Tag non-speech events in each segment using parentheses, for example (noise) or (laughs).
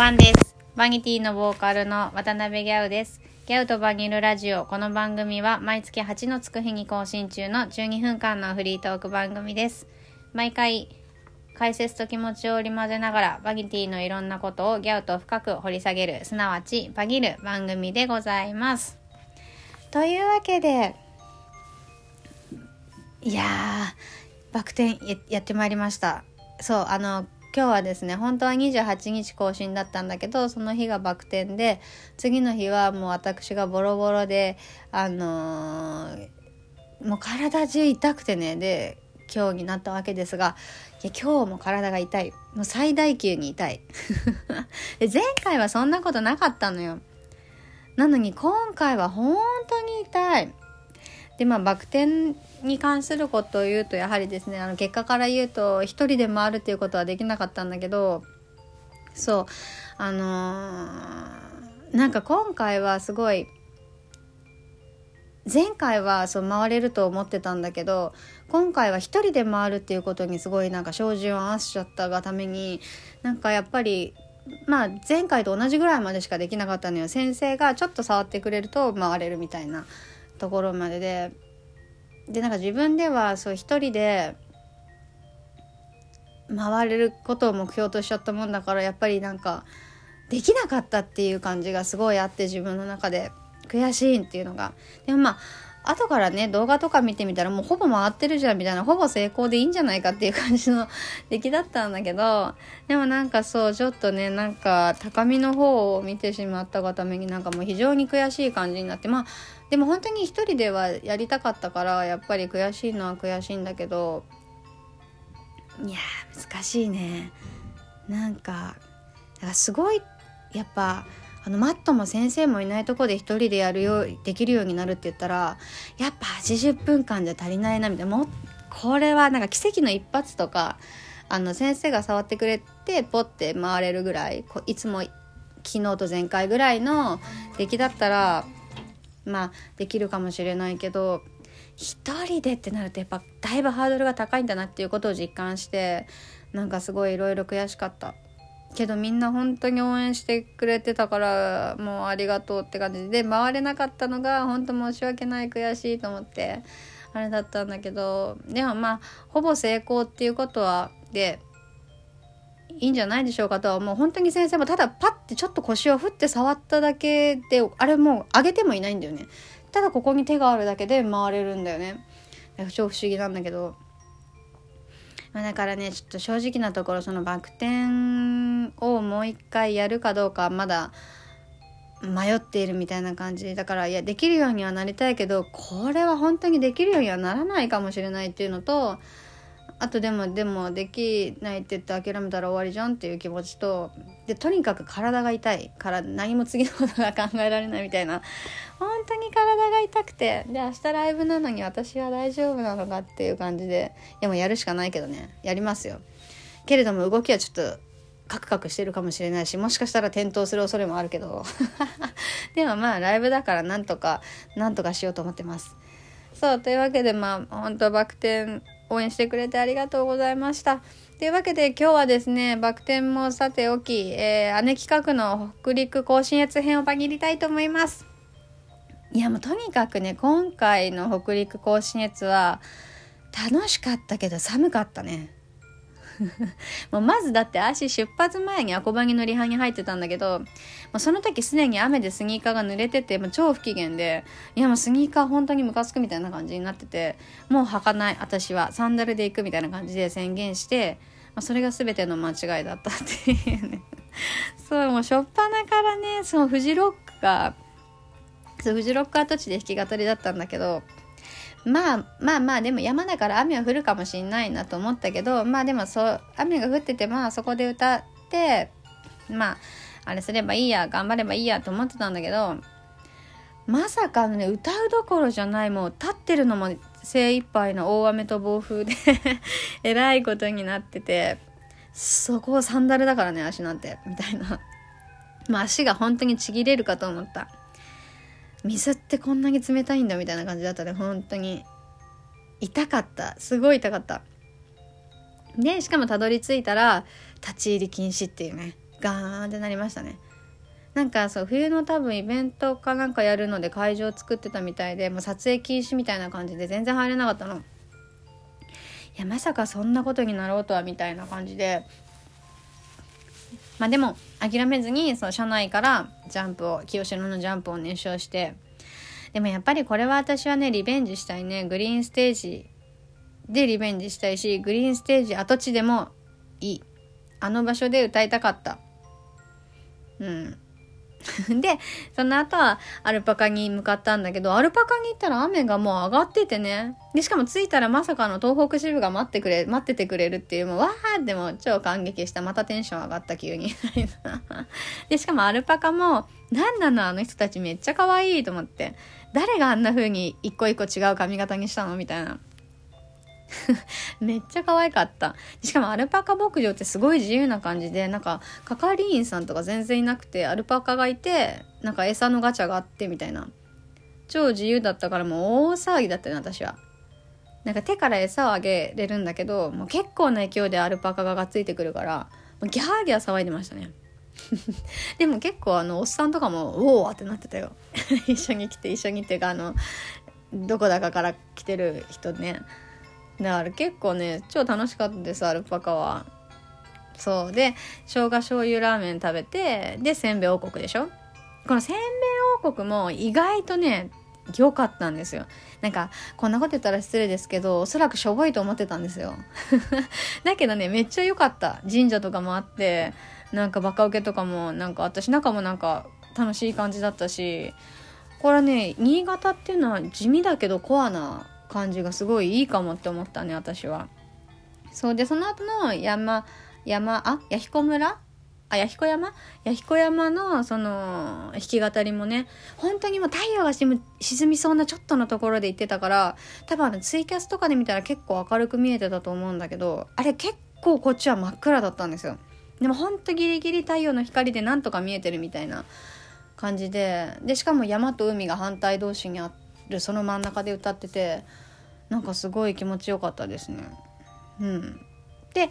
ばんです。バニティのボーカルの渡辺ギャウです。ギャウとバニルラジオ。この番組は毎月8のつく日に更新中の12分間のフリートーク番組です。毎回、解説と気持ちを織り交ぜながらバギティのいろんなことをギャウと深く掘り下げる、すなわちバギる番組でございます。というわけで、いやー、バク転やってまいりました。そう、あの、今日はですね、本当は28日更新だったんだけど、その日がバク転で、次の日はもう私がボロボロで、あのーもう体中痛くてね、で、今日になったわけですが、いや今日も体が痛い。もう最大級に痛い。(laughs) 前回はそんなことなかったのよ。なのに今回は本当に痛い。でまあバク転に関することを言うとやはりですねあの結果から言うと一人で回るっていうことはできなかったんだけどそう。あのーなんか今回はすごい前回はそう回れると思ってたんだけど今回は一人で回るっていうことにすごいなんか照準を合わせちゃったがためになんかやっぱりまあ前回と同じぐらいまでしかできなかったのよ。先生がちょっと触ってくれると回れるみたいなところまでででなんか自分ではそう一人で回れることを目標としちゃったもんだからやっぱりなんかできなかったっていう感じがすごいあって自分の中で悔しいっていうのが。でもまあ後からね動画とか見てみたらもうほぼ回ってるじゃんみたいなほぼ成功でいいんじゃないかっていう感じの出来だったんだけど (laughs) でもなんかそうちょっとねなんか高みの方を見てしまったがためになんかもう非常に悔しい感じになってまあでも本当に一人ではやりたかったからやっぱり悔しいのは悔しいんだけどいや難しいね。なんかだからすごいやっぱあのマットも先生もいないとこで一人でやるようできるようになるって言ったらやっぱ80分間じゃ足りないなみたいなもこれはなんか奇跡の一発とかあの先生が触ってくれてポッて回れるぐらいこいつも昨日と前回ぐらいの出来だったらまあできるかもしれないけど一人でってなるとやっぱだいぶハードルが高いんだなっていうことを実感してなんかすごいいろいろ悔しかった。けどみんな本当に応援してくれてたからもうありがとうって感じ。で回れなかったのが本当申し訳ない悔しいと思ってあれだったんだけどでもまあほぼ成功っていうことはでいいんじゃないでしょうかとはもう本当に先生もただパッてちょっと腰を振って触っただけであれもう上げてもいないんだよね。ただここに手があるだけで回れるんだよね。超不思議なんだけど、ま、だからねちょっと正直なところそのバク転をもう一回やるかどうかまだ迷っているみたいな感じだからいやできるようにはなりたいけどこれは本当にできるようにはならないかもしれないっていうのとあとでもでもできないって言って諦めたら終わりじゃんっていう気持ちとでとにかく体が痛いから何も次のことが考えられないみたいな本当に体が痛くてで明日ライブなのに私は大丈夫なのかっていう感じでいやもやるしかないけどね。やりますよ。けれども動きはちょっとカクカクしてるかもしれないしもしかしたら転倒する恐れもあるけど (laughs) でもまあライブだからなんとかなんとかしようと思ってますそうというわけでまあ本当バク転応援してくれてありがとうございました。というわけで今日はですね、バク転もさておき、えー、姉企画の北陸甲信越編をパギりたいと思います。いやもうとにかくね、今回の北陸甲信越は楽しかったけど寒かったね。(laughs) もうまずだって足出発前にアコバギのリハに入ってたんだけど、もうその時すでに雨でスニーカーが濡れてて、もう超不機嫌で、いやもうスニーカー本当にムカつくみたいな感じになってて、もう履かない私はサンダルで行くみたいな感じで宣言して、まあ、それが全ての間違いだったっていうね。(laughs) そう、もう初っ端からね、そのフジロックが、そう、フジロック跡地で弾き語りだったんだけど、まあまあまあでも山だから雨は降るかもしんないなと思ったけどまあでもそう雨が降っててまあそこで歌ってまああれすればいいや頑張ればいいやと思ってたんだけどまさかのね歌うどころじゃないもう立ってるのも精一杯の大雨と暴風で (laughs) えらいことになっててそこサンダルだからね足なんてみたいな。まあ足が本当にちぎれるかと思った。水ってこんなに冷たいんだみたいな感じだったね。本当に。痛かった。すごい痛かった。でしかもたどり着いたら立ち入り禁止っていうね。ガーンってなりましたね。なんかそう冬の多分イベントかなんかやるので会場作ってたみたいでもう撮影禁止みたいな感じで全然入れなかったの。いやまさかそんなことになろうとはみたいな感じでまあでも諦めずにその社内からジャンプを清志郎のジャンプを熱唱してでもやっぱりこれは私はねリベンジしたいね。グリーンステージでリベンジしたいしグリーンステージ跡地でもいい。あの場所で歌いたかった。うん。(laughs) で、その後はアルパカに向かったんだけど、アルパカに行ったら雨がもう上がっててね。で、しかも着いたらまさかの東北支部が待ってくれ、待っててくれるっていう、もうわーっても超感激した。またテンション上がった急に。(laughs) で、しかもアルパカも、なんなのあの人たちめっちゃ可愛いと思って。誰があんな風に一個一個違う髪型にしたのみたいな。(laughs) めっちゃ可愛かった。しかもアルパカ牧場ってすごい自由な感じで、なんか係員さんとか全然いなくて、アルパカがいて、なんか餌のガチャがあってみたいな。超自由だったからもう大騒ぎだったね、私は。なんか手から餌をあげれるんだけど、もう結構な勢いでアルパカががっついてくるから、ギャーギャー騒いでましたね。(laughs) でも結構あのおっさんとかも「おお!」ってなってたよ (laughs) 一緒に来て一緒にっていうかあのどこだかから来てる人ねだから結構ね超楽しかったですアルパカは。そう。で生姜醤油ラーメン食べてでせんべい王国でしょ？このせんべい王国も意外とね良かったんですよ。なんかこんなこと言ったら失礼ですけどおそらくしょぼいと思ってたんですよ。(laughs) だけどねめっちゃ良かった。神社とかもあってなんかバカウケとかもなんか私中もなんか楽しい感じだったしこれね新潟っていうのは地味だけどコアな感じがすごいいいかもって思ったね私は。そうでその後の山山あ弥彦村？あ弥彦山？弥彦山のその弾き語りもね本当にもう太陽が沈みそうなちょっとのところで行ってたから多分あのツイキャスとかで見たら結構明るく見えてたと思うんだけどあれ結構こっちは真っ暗だったんですよ。でもほんとギリギリ太陽の光でなんとか見えてるみたいな感じででしかも山と海が反対同士にあっるその真ん中で歌っててなんかすごい気持ちよかったですね。うん、で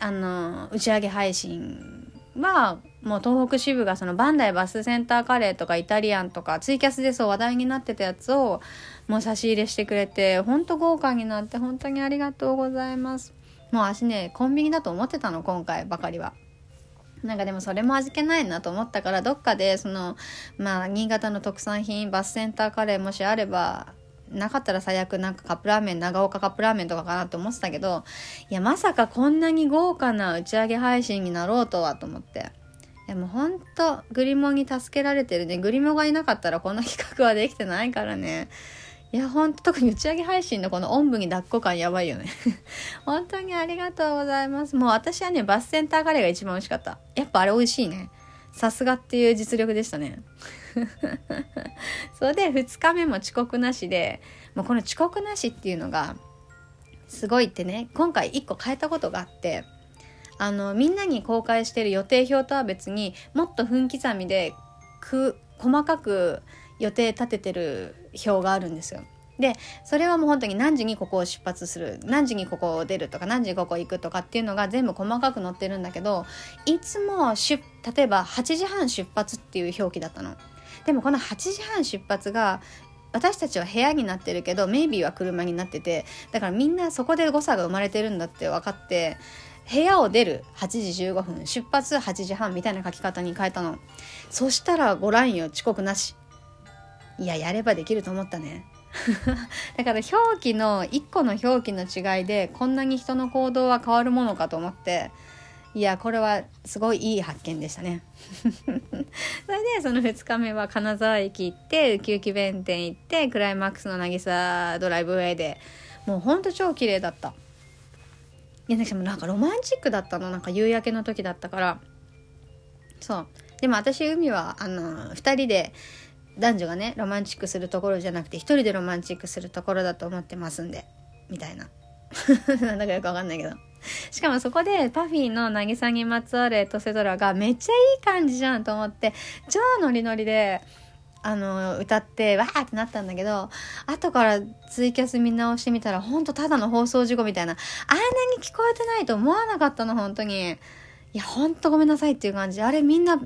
あの打ち上げ配信はもう東北支部がそのバンダイバスセンターカレーとかイタリアンとかツイキャスでそう話題になってたやつをもう差し入れしてくれてほんと豪華になって本当にありがとうございます。もう私ねコンビニだと思ってたの今回ばかりは。なんかでもそれも味気ないなと思ったからどっかでそのまあ新潟の特産品バスセンターカレーもしあればなかったら最悪なんかカップラーメン長岡カップラーメンとかかなって思ってたけどいやまさかこんなに豪華な打ち上げ配信になろうとはと思って。いやもうほんとグリモに助けられてるね。グリモがいなかったらこんな企画はできてないからね。いやほんと特に打ち上げ配信のこのおんぶに抱っこ感やばいよね。(laughs) 本当にありがとうございます。もう私はねバスセンターカレーが一番美味しかった。やっぱあれ美味しいね。さすがっていう実力でしたね。(laughs) それで2日目も遅刻なしでもうこの遅刻なしっていうのがすごいってね今回1個変えたことがあってあのみんなに公開してる予定表とは別にもっと分刻みでく細かく予定立ててる表があるんですよ。でそれはもう本当に何時にここを出発する何時にここを出るとか何時にここ行くとかっていうのが全部細かく載ってるんだけどいつも例えば8時半出発っていう表記だったの。でもこの8時半出発が私たちは部屋になってるけどメイビーは車になっててだからみんなそこで誤差が生まれてるんだって分かって部屋を出る8時15分出発8時半みたいな書き方に変えたのそしたらご覧よ遅刻なしいややればできると思ったね。(laughs) だから表記の1個の表記の違いでこんなに人の行動は変わるものかと思っていやこれはすごいいい発見でしたね。(laughs) それでその2日目は金沢駅行ってウキウキ弁天行ってクライマックスの渚ドライブウェイでもうほんと超綺麗だった。いやでもなんかロマンチックだったの。なんか夕焼けの時だったから。そう。でも私海はあの2人で男女がねロマンチックするところじゃなくて1人でロマンチックするところだと思ってますんで。みたいな。(laughs) なんだかよくわかんないけど。しかもそこでパフィーの渚にまつわるエトセトラがめっちゃいい感じじゃんと思って超ノリノリであの歌ってわーってなったんだけど後からツイキャス見直してみたらほんとただの放送事故みたいな。あんなに聞こえてないと思わなかったの本当に。いやほんとごめんなさいっていう感じ。あれみんな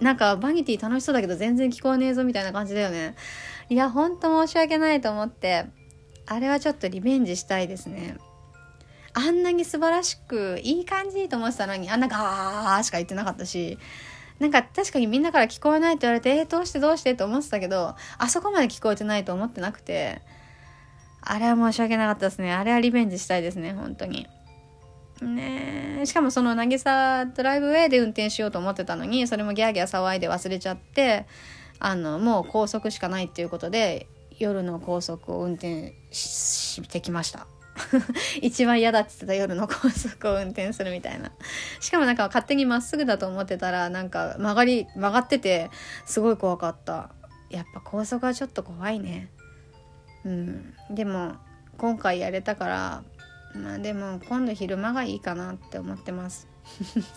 なんかバニティ楽しそうだけど全然聞こえねえぞみたいな感じだよね。いやほんと申し訳ないと思って。あれはちょっとリベンジしたいですね。あんなに素晴らしくいい感じと思ってたのにあんなガーしか言ってなかったし。なんか確かにみんなから聞こえないって言われて、えー、どうしてどうしてって思ってたけど、あそこまで聞こえてないと思ってなくて、あれは申し訳なかったですね。あれはリベンジしたいですね、本当に。ねえ。しかもその渚ドライブウェイで運転しようと思ってたのに、それもギャーギャー騒いで忘れちゃって、あの、もう高速しかないっていうことで、夜の高速を運転してきました。(laughs) 一番嫌だって言ってた夜の高速を運転するみたいな。しかもなんか勝手にまっすぐだと思ってたら、なんか曲がり、曲がってて、すごい怖かった。やっぱ高速はちょっと怖いね。うん。でも、今回やれたから、まあでも今度昼間がいいかなって思ってます。(laughs)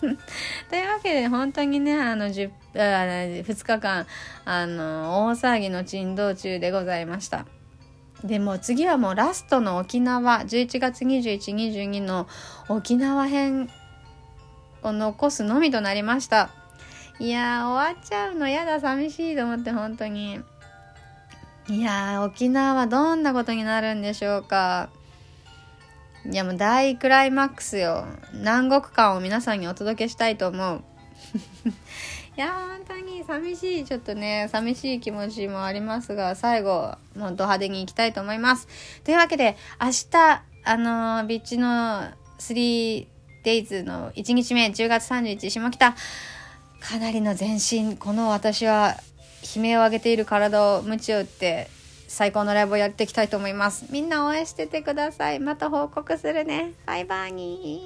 というわけで本当にねあの 10, あ2日間あの大騒ぎの珍道中でございました。でも次はもうラストの沖縄11月2122の沖縄編を残すのみとなりましたいや終わっちゃうのやだ寂しいと思って本当にいや沖縄はどんなことになるんでしょうかいやもう大クライマックスよ。南国感を皆さんにお届けしたいと思う。(laughs) いや本当に寂しい。ちょっとね寂しい気持ちもありますが最後もうド派手に行きたいと思います。というわけで明日あのー、ビッチの 3days の1日目10月31日下北。かなりの前進。この私は悲鳴を上げている体を鞭を打って最高のライブをやっていきたいと思います。みんな応援しててください。また報告するね。バイバイに。